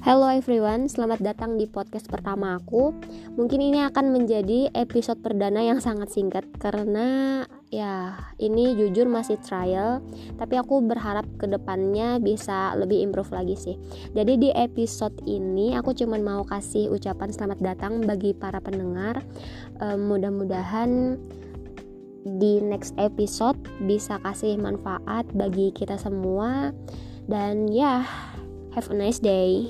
Hello everyone, selamat datang di podcast pertama aku. Mungkin ini akan menjadi episode perdana yang sangat singkat karena ya ini jujur masih trial, tapi aku berharap ke depannya bisa lebih improve lagi sih. Jadi di episode ini aku cuman mau kasih ucapan selamat datang bagi para pendengar. Eh, mudah-mudahan di next episode bisa kasih manfaat bagi kita semua dan ya have a nice day